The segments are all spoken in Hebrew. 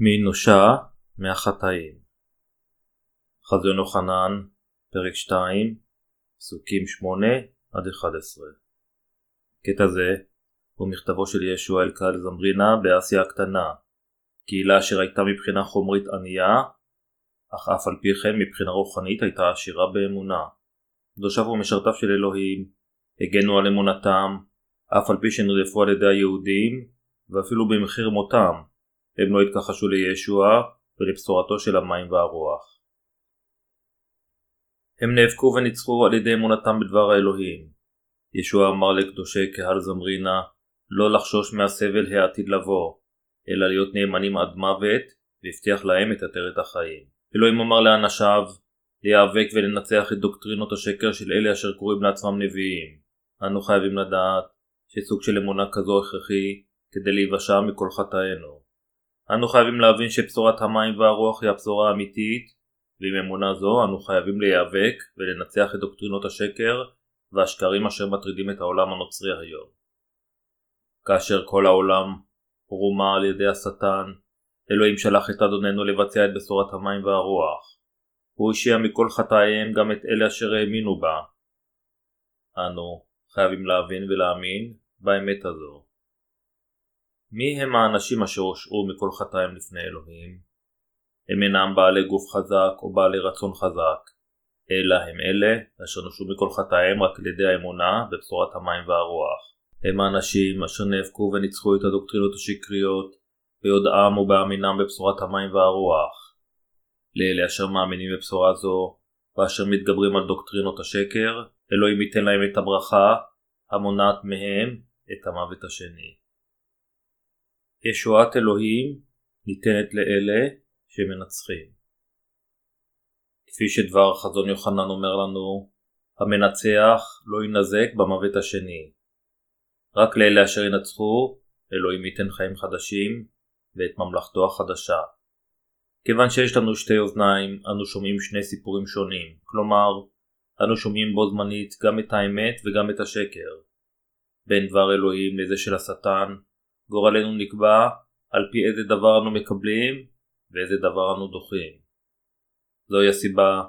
מנושה מהחטאים. חזון יוחנן, פרק 2, פסוקים 8-11 קטע זה הוא מכתבו של ישוע אל קהל זמרינה באסיה הקטנה, קהילה אשר הייתה מבחינה חומרית ענייה, אך אף על פי כן מבחינה רוחנית הייתה עשירה באמונה. קדושיו ומשרתיו של אלוהים הגנו על אמונתם, אף על פי שנרדפו על ידי היהודים, ואפילו במחיר מותם, הם לא התכחשו לישוע ולבשורתו של המים והרוח. הם נאבקו וניצחו על ידי אמונתם בדבר האלוהים. ישוע אמר לקדושי קהל זמרינה לא לחשוש מהסבל העתיד לבוא, אלא להיות נאמנים עד מוות, והבטיח להם את עטרת החיים. אלוהים אמר לאנשיו להיאבק ולנצח את דוקטרינות השקר של אלה אשר קוראים לעצמם נביאים. אנו חייבים לדעת שסוג של אמונה כזו הכרחי כדי להיוושע מכל חטאינו. אנו חייבים להבין שבשורת המים והרוח היא הבשורה האמיתית, ועם אמונה זו אנו חייבים להיאבק ולנצח את דוקטרינות השקר והשקרים אשר מטרידים את העולם הנוצרי היום. כאשר כל העולם רומה על ידי השטן, אלוהים שלח את אדוננו לבצע את בשורת המים והרוח. הוא השיע מכל חטאיהם גם את אלה אשר האמינו בה. אנו חייבים להבין ולהאמין באמת הזו. מי הם האנשים אשר הושעו מכל חטאים לפני אלוהים? הם אינם בעלי גוף חזק או בעלי רצון חזק, אלא הם אלה אשר נושעו מכל חטאים רק על ידי האמונה בבשורת המים והרוח. הם האנשים אשר נאבקו וניצחו את הדוקטרינות השקריות ביודעם ובאמינם בבשורת המים והרוח. לאלה אשר מאמינים בבשורה זו ואשר מתגברים על דוקטרינות השקר, אלוהים ייתן להם את הברכה המונעת מהם את המוות השני. ישועת אלוהים ניתנת לאלה שמנצחים. כפי שדבר חזון יוחנן אומר לנו, המנצח לא ינזק במוות השני. רק לאלה אשר ינצחו, אלוהים ייתן חיים חדשים ואת ממלכתו החדשה. כיוון שיש לנו שתי אוזניים, אנו שומעים שני סיפורים שונים, כלומר, אנו שומעים בו זמנית גם את האמת וגם את השקר. בין דבר אלוהים לזה של השטן, גורלנו נקבע על פי איזה דבר אנו מקבלים ואיזה דבר אנו דוחים. זוהי הסיבה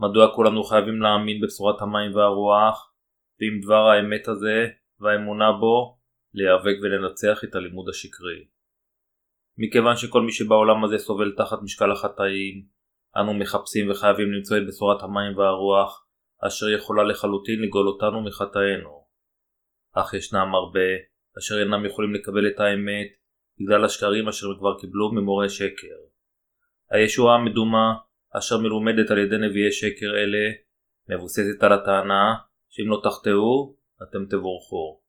מדוע כולנו חייבים להאמין בבשורת המים והרוח, ועם דבר האמת הזה והאמונה בו, להיאבק ולנצח את הלימוד השקרי. מכיוון שכל מי שבעולם הזה סובל תחת משקל החטאים, אנו מחפשים וחייבים למצוא את בשורת המים והרוח, אשר יכולה לחלוטין לגאול אותנו מחטאינו. אך ישנם הרבה אשר אינם יכולים לקבל את האמת בגלל השקרים אשר כבר קיבלו ממורה שקר. הישועה המדומה אשר מלומדת על ידי נביאי שקר אלה מבוססת על הטענה שאם לא תחטאו אתם תבורכו.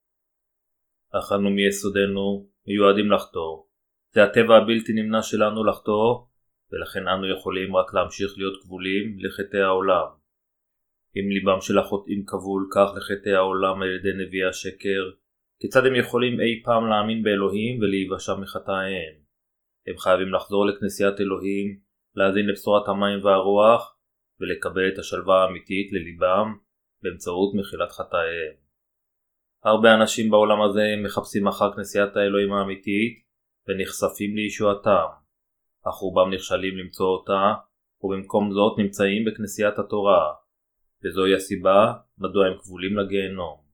אך אנו מיסודנו מיועדים לחטוא. זה הטבע הבלתי נמנע שלנו לחטוא ולכן אנו יכולים רק להמשיך להיות כבולים לחטאי העולם. אם ליבם של החוטאים כבול כך לחטאי העולם על ידי נביאי השקר, כיצד הם יכולים אי פעם להאמין באלוהים ולהיוושע מחטאיהם? הם חייבים לחזור לכנסיית אלוהים, להאזין לבשורת המים והרוח, ולקבל את השלווה האמיתית לליבם באמצעות מחילת חטאיהם. הרבה אנשים בעולם הזה מחפשים אחר כנסיית האלוהים האמיתית ונחשפים לישועתם, אך רובם נכשלים למצוא אותה, ובמקום זאת נמצאים בכנסיית התורה, וזוהי הסיבה מדוע הם כבולים לגיהנום.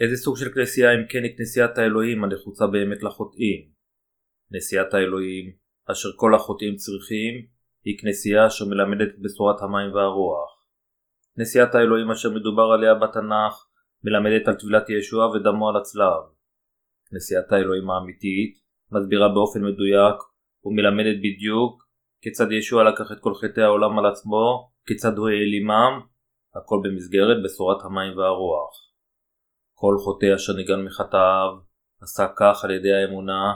איזה סוג של כנסייה אם כן היא כנסיית האלוהים הנחוצה באמת לחוטאים? כנסיית האלוהים, אשר כל החוטאים צריכים, היא כנסייה אשר מלמדת את בשורת המים והרוח. כנסיית האלוהים אשר מדובר עליה בתנ"ך, מלמדת על טבילת ישוע ודמו על הצלב. כנסיית האלוהים האמיתית, מסבירה באופן מדויק ומלמדת בדיוק כיצד ישוע לקח את כל חטאי העולם על עצמו, כיצד הוא העלימם, הכל במסגרת בשורת המים והרוח. כל חוטא אשר ניגן מחטאיו, עשה כך על ידי האמונה,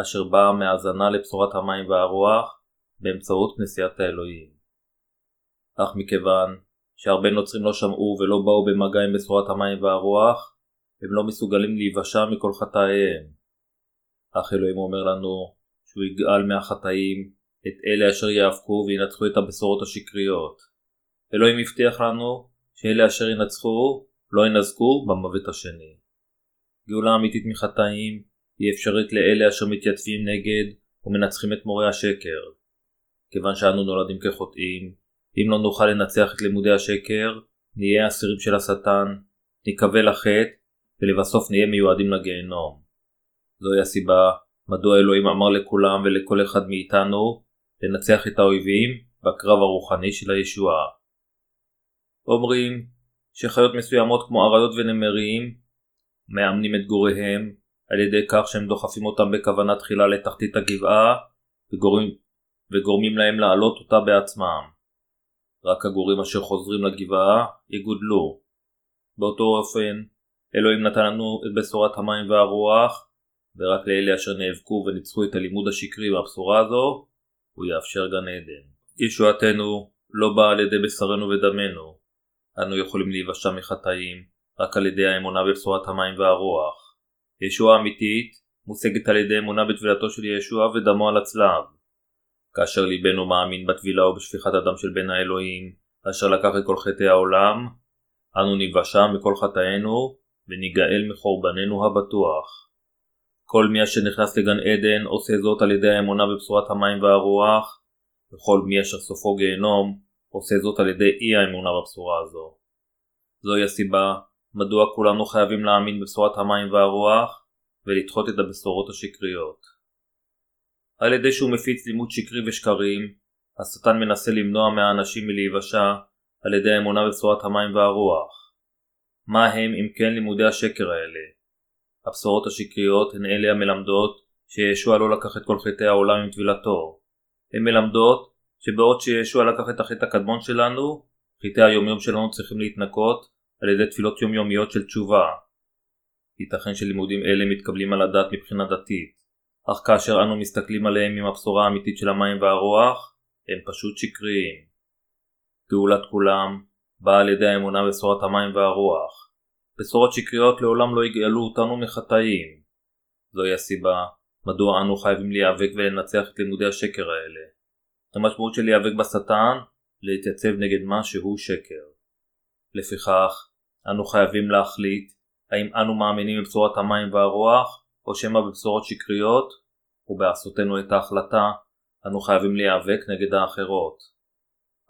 אשר באה מהאזנה לבשורת המים והרוח, באמצעות כנסיית האלוהים. אך מכיוון שהרבה נוצרים לא שמעו ולא באו במגע עם בשורת המים והרוח, הם לא מסוגלים להיוושע מכל חטאיהם. אך אלוהים אומר לנו שהוא יגאל מהחטאים את אלה אשר יאבקו וינצחו את הבשורות השקריות. אלוהים הבטיח לנו שאלה אשר ינצחו לא ינזקו במוות השני. גאולה אמיתית מחטאים היא אפשרית לאלה אשר מתייצבים נגד ומנצחים את מורי השקר. כיוון שאנו נולדים כחוטאים, אם לא נוכל לנצח את לימודי השקר, נהיה אסירים של השטן, נקווה לחטא, ולבסוף נהיה מיועדים לגיהנום. זוהי הסיבה מדוע אלוהים אמר לכולם ולכל אחד מאיתנו לנצח את האויבים בקרב הרוחני של הישועה. אומרים שחיות מסוימות כמו אריות ונמרים מאמנים את גוריהם על ידי כך שהם דוחפים אותם בכוונה תחילה לתחתית הגבעה וגורמים, וגורמים להם לעלות אותה בעצמם. רק הגורים אשר חוזרים לגבעה יגודלו. באותו אופן, אלוהים נתן לנו את בשורת המים והרוח, ורק לאלה אשר נאבקו וניצחו את הלימוד השקרי והבשורה הזו, הוא יאפשר גן עדן. ישועתנו לא באה על ידי בשרנו ודמנו. אנו יכולים להיוושע מחטאים רק על ידי האמונה בבשורת המים והרוח. ישועה אמיתית מושגת על ידי אמונה בטבילתו של ישוע ודמו על הצלב. כאשר ליבנו מאמין בטבילה ובשפיכת הדם של בן האלוהים, אשר לקח את כל חטאי העולם, אנו ניוושע מכל חטאינו וניגאל מחורבננו הבטוח. כל מי אשר נכנס לגן עדן עושה זאת על ידי האמונה בבשורת המים והרוח, וכל מי אשר סופו גיהנום עושה זאת על ידי אי האמונה בבשורה הזו. זוהי הסיבה מדוע כולנו חייבים להאמין בבשורת המים והרוח ולדחות את הבשורות השקריות. על ידי שהוא מפיץ לימוד שקרי ושקרים, השטן מנסה למנוע מהאנשים מלהיוושע על ידי האמונה בבשורת המים והרוח. מה הם אם כן לימודי השקר האלה? הבשורות השקריות הן אלה המלמדות שישוע לא לקח את כל חטאי העולם עם טבילתו. הן מלמדות שבעוד שישוע לקח את החטא הקדמון שלנו, חטאי היומיום שלנו צריכים להתנקות על ידי תפילות יומיומיות של תשובה. ייתכן שלימודים אלה מתקבלים על הדעת מבחינה דתית, אך כאשר אנו מסתכלים עליהם עם הבשורה האמיתית של המים והרוח, הם פשוט שקריים. גאולת כולם באה על ידי האמונה בבשורת המים והרוח. בשורות שקריות לעולם לא יגאלו אותנו מחטאים. זוהי הסיבה מדוע אנו חייבים להיאבק ולנצח את לימודי השקר האלה. המשמעות של להיאבק בשטן, להתייצב נגד מה שהוא שקר. לפיכך, אנו חייבים להחליט האם אנו מאמינים בבשורת המים והרוח, או שמא בבשורות שקריות, ובעשותנו את ההחלטה, אנו חייבים להיאבק נגד האחרות.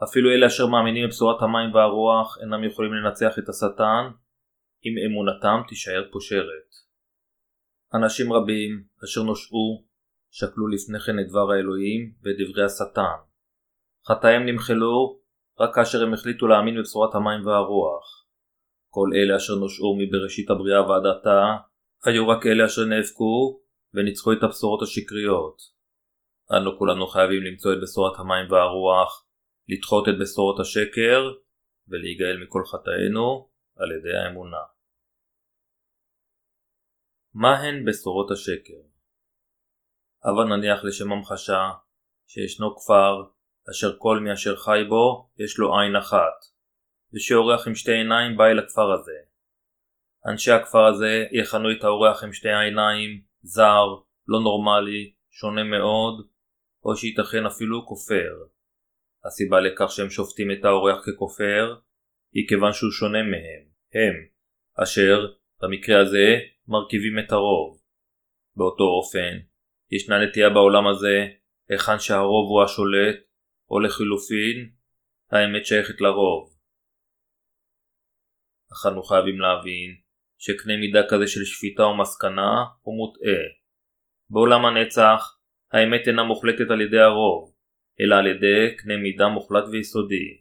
אפילו אלה אשר מאמינים בבשורת המים והרוח אינם יכולים לנצח את השטן, אם אמונתם תישאר פושרת. אנשים רבים אשר נושעו שקלו לפני כן את דבר האלוהים ואת דברי השטן. חטאיהם נמחלו רק כאשר הם החליטו להאמין בבשורת המים והרוח. כל אלה אשר נושעו מבראשית הבריאה ועד עתה, היו רק אלה אשר נאבקו וניצחו את הבשורות השקריות. אנו כולנו חייבים למצוא את בשורת המים והרוח, לדחות את בשורות השקר ולהיגאל מכל חטאינו על ידי האמונה. מה הן בשורות השקר? הבה נניח לשם המחשה שישנו כפר אשר כל מי אשר חי בו יש לו עין אחת, ושאורח עם שתי עיניים בא אל הכפר הזה. אנשי הכפר הזה יכנו את האורח עם שתי העיניים זר, לא נורמלי, שונה מאוד, או שייתכן אפילו כופר. הסיבה לכך שהם שופטים את האורח ככופר היא כיוון שהוא שונה מהם, הם, אשר, במקרה הזה, מרכיבים את הרוב. באותו אופן, ישנה נטייה בעולם הזה, היכן שהרוב הוא השולט, או לחילופין, האמת שייכת לרוב. אך אנו חייבים להבין שקנה מידה כזה של שפיטה ומסקנה הוא מוטעה. בעולם הנצח, האמת אינה מוחלטת על ידי הרוב, אלא על ידי קנה מידה מוחלט ויסודי.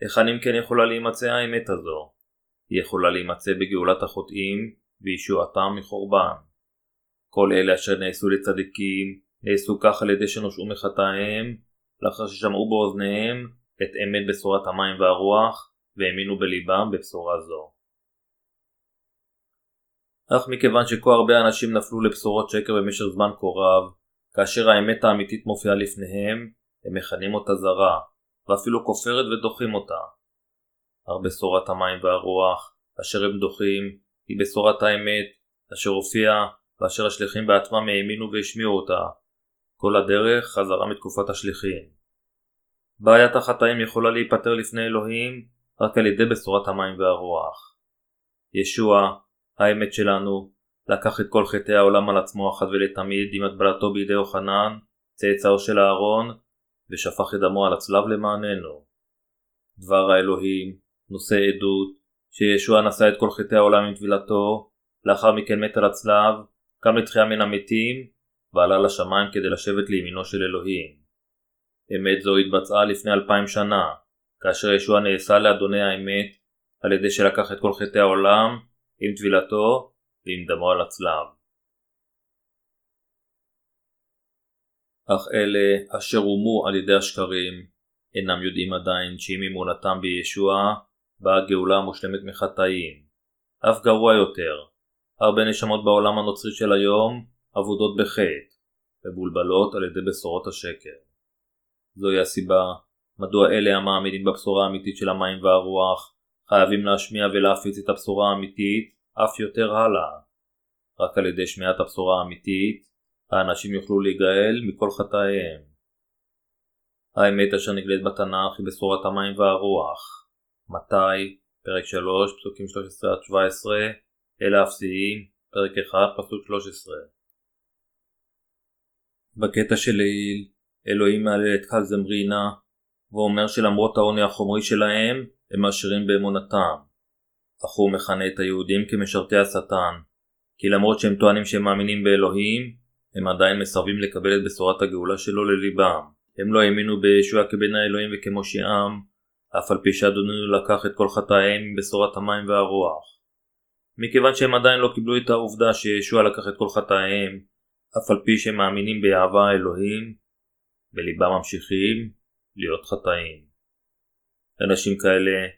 היכן אם כן יכולה להימצא האמת הזו? היא יכולה להימצא בגאולת החוטאים וישועתם מחורבן. כל אלה אשר נעשו לצדיקים נעשו כך על ידי שנושעו מחטאיהם לאחר ששמעו באוזניהם את אמת בשורת המים והרוח והאמינו בליבם בבשורה זו. אך מכיוון שכה הרבה אנשים נפלו לבשורות שקר במשך זמן כה רב, כאשר האמת האמיתית מופיעה לפניהם, הם מכנים אותה זרה, ואפילו כופרת ודוחים אותה. אך בשורת המים והרוח, אשר הם דוחים, היא בשורת האמת, אשר הופיעה, ואשר השליחים בעצמם האמינו והשמיעו אותה, כל הדרך חזרה מתקופת השליחים. בעיית החטאים יכולה להיפטר לפני אלוהים רק על ידי בשורת המים והרוח. ישוע, האמת שלנו, לקח את כל חטאי העולם על עצמו אחת ולתמיד עם הטבלתו בידי יוחנן, צאצאו של אהרון, ושפך את דמו על הצלב למעננו. דבר האלוהים, נושא עדות, שישוע נשא את כל חטאי העולם עם טבילתו, לאחר מכן מת על הצלב, קם לתחייה מן המתים, ועלה לשמיים כדי לשבת לימינו של אלוהים. אמת זו התבצעה לפני אלפיים שנה, כאשר ישוע נעשה לאדוני האמת, על ידי שלקח את כל חטאי העולם, עם טבילתו ועם דמו על הצלב. אך אלה אשר אומו על ידי השקרים, אינם יודעים עדיין שעם אמונתם בישוע, באה גאולה מושלמת מחטאים. אף גרוע יותר, הרבה נשמות בעולם הנוצרי של היום אבודות בחטא, מבולבלות על ידי בשורות השקר. זוהי הסיבה מדוע אלה המאמינים בבשורה האמיתית של המים והרוח חייבים להשמיע ולהפיץ את הבשורה האמיתית אף יותר הלאה. רק על ידי שמיעת הבשורה האמיתית האנשים יוכלו להיגאל מכל חטאיהם. האמת אשר נגלית בתנ"ך היא בשורת המים והרוח. מתי, פרק 3, פסוקים 13-17, אלה אפסיים, פרק 1, פסוק 13. בקטע שלעיל, אלוהים מעלה את קל זמרינה, ואומר שלמרות העוני החומרי שלהם, הם עשירים באמונתם. אך הוא מכנה את היהודים כמשרתי השטן, כי למרות שהם טוענים שהם מאמינים באלוהים, הם עדיין מסרבים לקבל את בשורת הגאולה שלו לליבם. הם לא האמינו בישוע כבן האלוהים וכמושיעם, אף על פי שאדונינו לקח את כל חטאיהם בשורת המים והרוח. מכיוון שהם עדיין לא קיבלו את העובדה שישוע לקח את כל חטאיהם, אף על פי שהם מאמינים באהבה האלוהים, בליבם ממשיכים להיות חטאים. אנשים כאלה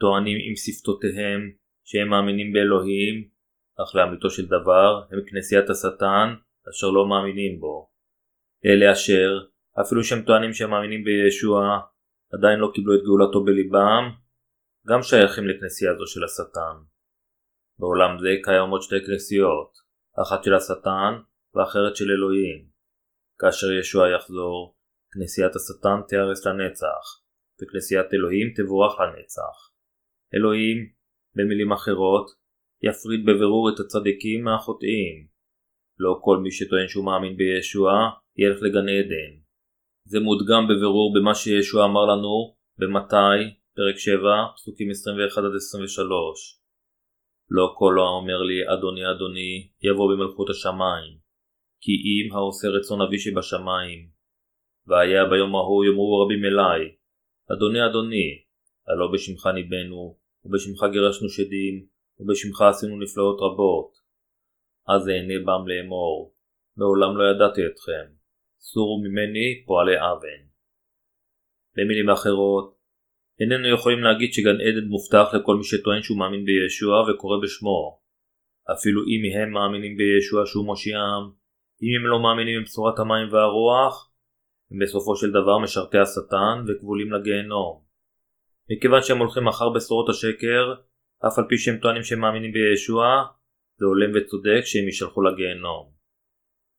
טוענים עם שפתותיהם שהם מאמינים באלוהים, אך לאמיתו של דבר הם כנסיית השטן אשר לא מאמינים בו. אלה אשר, אפילו שהם טוענים שהם מאמינים בישוע, עדיין לא קיבלו את גאולתו בליבם, גם שייכים לכנסייה זו של השטן. בעולם זה קיימות שתי כנסיות, אחת של השטן ואחרת של אלוהים. כאשר ישוע יחזור, כנסיית השטן תיהרס לנצח, וכנסיית אלוהים תבורך לנצח. אלוהים, במילים אחרות, יפריד בבירור את הצדיקים מהחוטאים. לא כל מי שטוען שהוא מאמין בישוע, ילך לגן עדן. זה מודגם בבירור במה שישוע אמר לנו במתי, פרק 7, פסוקים 21-23. לא כל האומר לי אדוני אדוני יבוא במלכות השמיים, כי אם העושה רצון אבי שבשמיים. והיה ביום ההוא יאמרו רבים אלי, אדוני אדוני, הלא בשמך ניבאנו, ובשמך גירשנו שדים, ובשמך עשינו נפלאות רבות. אז אענה בם לאמור, מעולם לא ידעתי אתכם, סורו ממני פועלי אבן. במילים אחרות, איננו יכולים להגיד שגן עדן מובטח לכל מי שטוען שהוא מאמין בישוע וקורא בשמו. אפילו אם הם מאמינים בישוע שהוא מושיעם, אם הם לא מאמינים בבשורת המים והרוח, הם בסופו של דבר משרתי השטן וכבולים לגיהנום. מכיוון שהם הולכים אחר בשורות השקר, אף על פי שהם טוענים שהם מאמינים בישוע, זה הולם וצודק שהם יישלחו לגיהנום.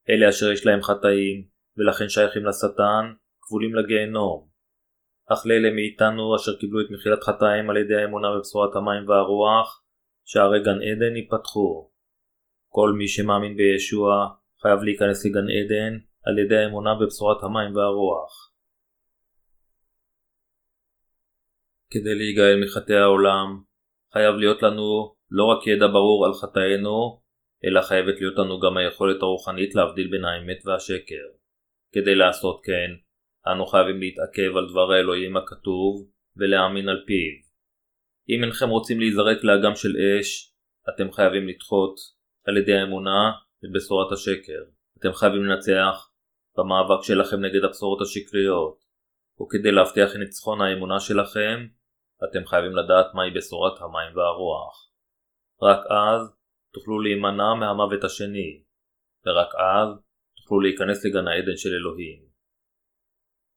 אלה אשר יש להם חטאים, ולכן שייכים לשטן, כבולים לגיהנום. אך לאלה מאיתנו אשר קיבלו את מחילת חטאים על ידי האמונה בבשורת המים והרוח, שערי גן עדן ייפתחו. כל מי שמאמין בישוע חייב להיכנס לגן עדן על ידי האמונה בבשורת המים והרוח. כדי להיגאל מחטאי העולם, חייב להיות לנו לא רק ידע ברור על חטאינו, אלא חייבת להיות לנו גם היכולת הרוחנית להבדיל בין האמת והשקר. כדי לעשות כן, אנו חייבים להתעכב על דבר האלוהים הכתוב ולהאמין על פיו. אם אינכם רוצים להיזרק לאגם של אש, אתם חייבים לדחות על ידי האמונה את בשורת השקר. אתם חייבים לנצח במאבק שלכם נגד הבשורות השקריות, וכדי להבטיח את ניצחון האמונה שלכם, אתם חייבים לדעת מהי בשורת המים והרוח. רק אז תוכלו להימנע מהמוות השני, ורק אז תוכלו להיכנס לגן העדן של אלוהים.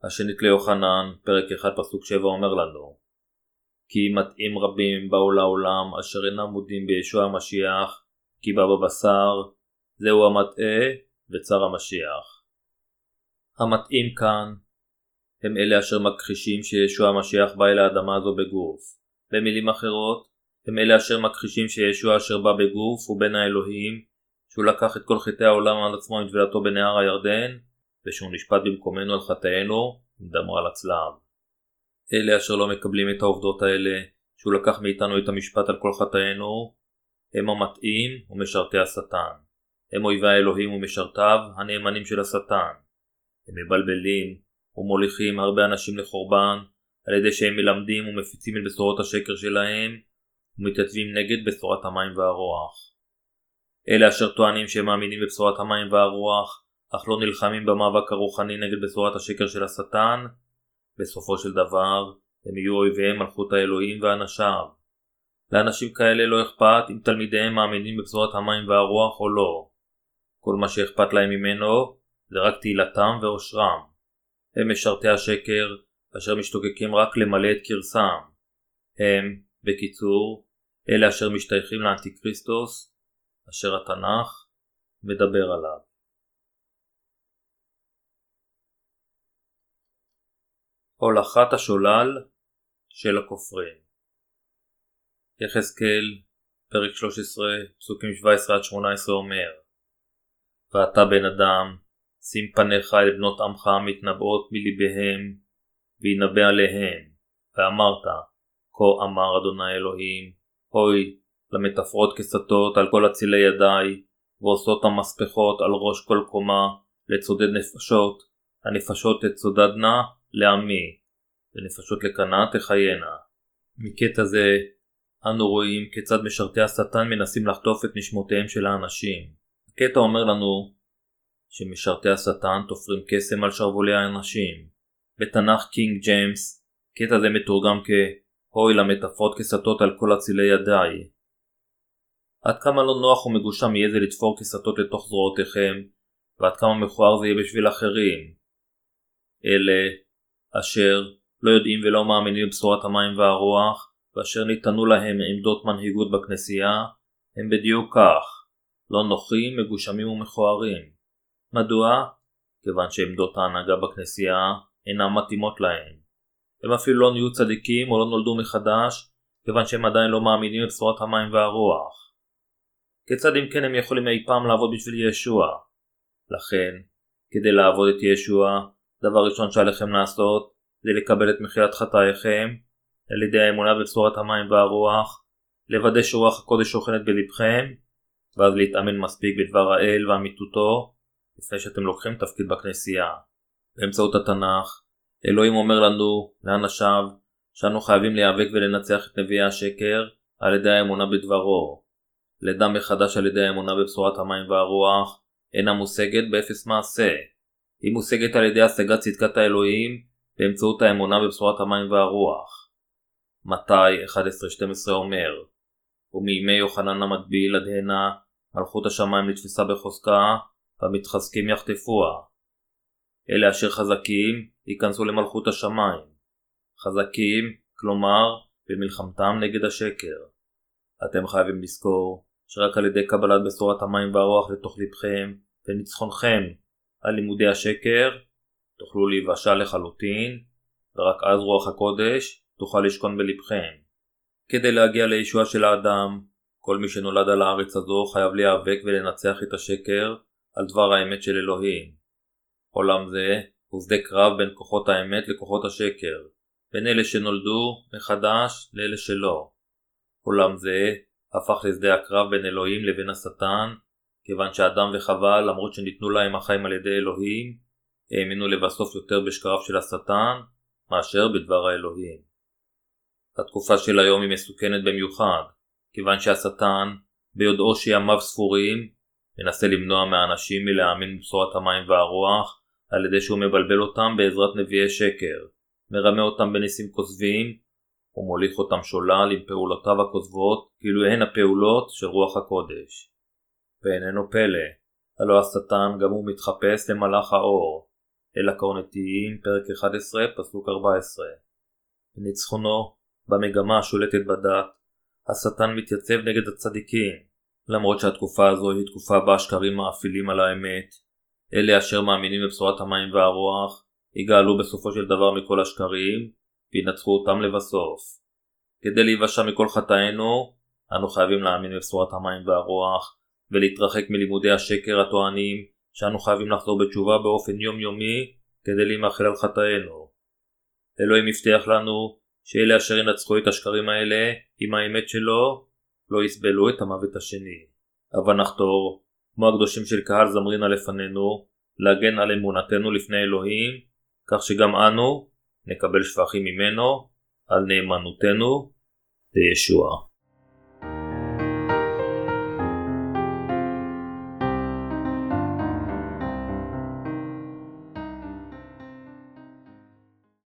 השנית ליוחנן, פרק 1 פסוק 7 אומר לנו כי מתאים רבים באו לעולם אשר אינם מודים בישוע המשיח, כי בא בבשר, זהו המטעה וצר המשיח. המתאים כאן הם אלה אשר מכחישים שישוע המשיח בא אל האדמה הזו בגוף. במילים אחרות, הם אלה אשר מכחישים שישוע אשר בא בגוף הוא בן האלוהים, שהוא לקח את כל חטאי העולם על עצמו עם טבילתו בנהר הירדן, ושהוא נשפט במקומנו על חטאינו דמו על הצלב. אלה אשר לא מקבלים את העובדות האלה, שהוא לקח מאיתנו את המשפט על כל חטאינו, הם המטעים ומשרתי השטן. הם אויבי האלוהים ומשרתיו, הנאמנים של השטן. הם מבלבלים ומוליכים הרבה אנשים לחורבן, על ידי שהם מלמדים ומפיצים את בשורות השקר שלהם, ומתייצבים נגד בשורת המים והרוח. אלה אשר טוענים שהם מאמינים בבשורת המים והרוח, אך לא נלחמים במאבק הרוחני נגד בשורת השקר של השטן, בסופו של דבר הם יהיו אויביהם מלכות האלוהים ואנשיו. לאנשים כאלה לא אכפת אם תלמידיהם מאמינים בבשורת המים והרוח או לא. כל מה שאכפת להם ממנו זה רק תהילתם ואושרם. הם משרתי השקר אשר משתוקקים רק למלא את קרסם. הם, בקיצור, אלה אשר משתייכים לאנטיקריסטוס, אשר התנ"ך מדבר עליו. הולכת השולל של הכופרים. יחזקאל, פרק 13, פסוקים 17-18 אומר ואתה בן אדם, שים פניך אל בנות עמך המתנבאות מלבהם, וינבא עליהם, ואמרת, כה אמר אדוני אלוהים, הוי, למתפרות כסתות על כל אצילי ידי, ועושות המספחות על ראש כל קומה, לצודד נפשות, הנפשות תצודדנה לעמי, ונפשות לקנה תחיינה. מקטע זה אנו רואים כיצד משרתי השטן מנסים לחטוף את נשמותיהם של האנשים. הקטע אומר לנו שמשרתי השטן תופרים קסם על שרוולי האנשים. בתנ"ך קינג ג'יימס, קטע זה מתורגם כ"הוי למטפות כסתות על כל אצילי ידיי". עד כמה לא נוח ומגושם יהיה זה לתפור כסתות לתוך זרועותיכם, ועד כמה מכוער זה יהיה בשביל אחרים. אלה אשר לא יודעים ולא מאמינים בבשורת המים והרוח, ואשר ניתנו להם עמדות מנהיגות בכנסייה, הם בדיוק כך, לא נוחים, מגושמים ומכוערים. מדוע? כיוון שעמדות ההנהגה בכנסייה אינן מתאימות להם. הם אפילו לא נהיו צדיקים או לא נולדו מחדש, כיוון שהם עדיין לא מאמינים בבשורת המים והרוח. כיצד אם כן הם יכולים אי פעם לעבוד בשביל ישוע? לכן, כדי לעבוד את ישוע, דבר ראשון שעליכם לעשות זה לקבל את מחילת חטאיכם על ידי האמונה בבשורת המים והרוח, לוודא שרוח הקודש שוכנת בלבכם, ואז להתאמן מספיק בדבר האל ואמיתותו לפני שאתם לוקחים תפקיד בכנסייה. באמצעות התנ"ך, אלוהים אומר לנו, לאנשיו, שאנו חייבים להיאבק ולנצח את נביאי השקר על ידי האמונה בדברו. לידה מחדש על ידי האמונה בבשורת המים והרוח אינה מושגת באפס מעשה. היא מושגת על ידי השגת צדקת האלוהים באמצעות האמונה בבשורת המים והרוח. מתי 11-12 אומר ומימי יוחנן המטביל עד הנה מלכות השמיים נתפסה בחוזקה והמתחזקים יחטפוה. אלה אשר חזקים ייכנסו למלכות השמיים. חזקים, כלומר, במלחמתם נגד השקר. אתם חייבים לזכור שרק על ידי קבלת בשורת המים והרוח לתוך לבכם וניצחונכם על לימודי השקר תוכלו להיוושע לחלוטין ורק אז רוח הקודש תוכל לשכון בלבכם. כדי להגיע לישוע של האדם, כל מי שנולד על הארץ הזו חייב להיאבק ולנצח את השקר על דבר האמת של אלוהים. עולם זה הוא שדה קרב בין כוחות האמת לכוחות השקר, בין אלה שנולדו מחדש לאלה שלא. עולם זה הפך לשדה הקרב בין אלוהים לבין השטן, כיוון שאדם וחווה למרות שניתנו להם החיים על ידי אלוהים, האמינו לבסוף יותר בשקריו של השטן מאשר בדבר האלוהים. התקופה של היום היא מסוכנת במיוחד, כיוון שהשטן, ביודעו שימיו ספורים, מנסה למנוע מהאנשים מלהאמין בבשורת המים והרוח על ידי שהוא מבלבל אותם בעזרת נביאי שקר, מרמה אותם בניסים כוזבים ומוליך אותם שולל עם פעולותיו הכוזבות כאילו הן הפעולות של רוח הקודש. ואיננו פלא, הלא השטן גם הוא מתחפש למלאך האור, אל הקורנטיים פרק 11 פסוק 14. בניצחונו, במגמה השולטת בדת, השטן מתייצב נגד הצדיקים, למרות שהתקופה הזו היא תקופה בה השקרים מאפילים על האמת, אלה אשר מאמינים בבשורת המים והרוח, יגאלו בסופו של דבר מכל השקרים, וינצחו אותם לבסוף. כדי להיוושע מכל חטאינו, אנו חייבים להאמין בבשורת המים והרוח, ולהתרחק מלימודי השקר הטוענים שאנו חייבים לחזור בתשובה באופן יומיומי כדי להימחל על חטאינו. אלוהים הבטיח לנו שאלה אשר ינצחו את השקרים האלה עם האמת שלו לא יסבלו את המוות השני. אבל נחתור, כמו הקדושים של קהל זמרינה לפנינו, להגן על אמונתנו לפני אלוהים, כך שגם אנו נקבל שבחים ממנו על נאמנותנו לישוע.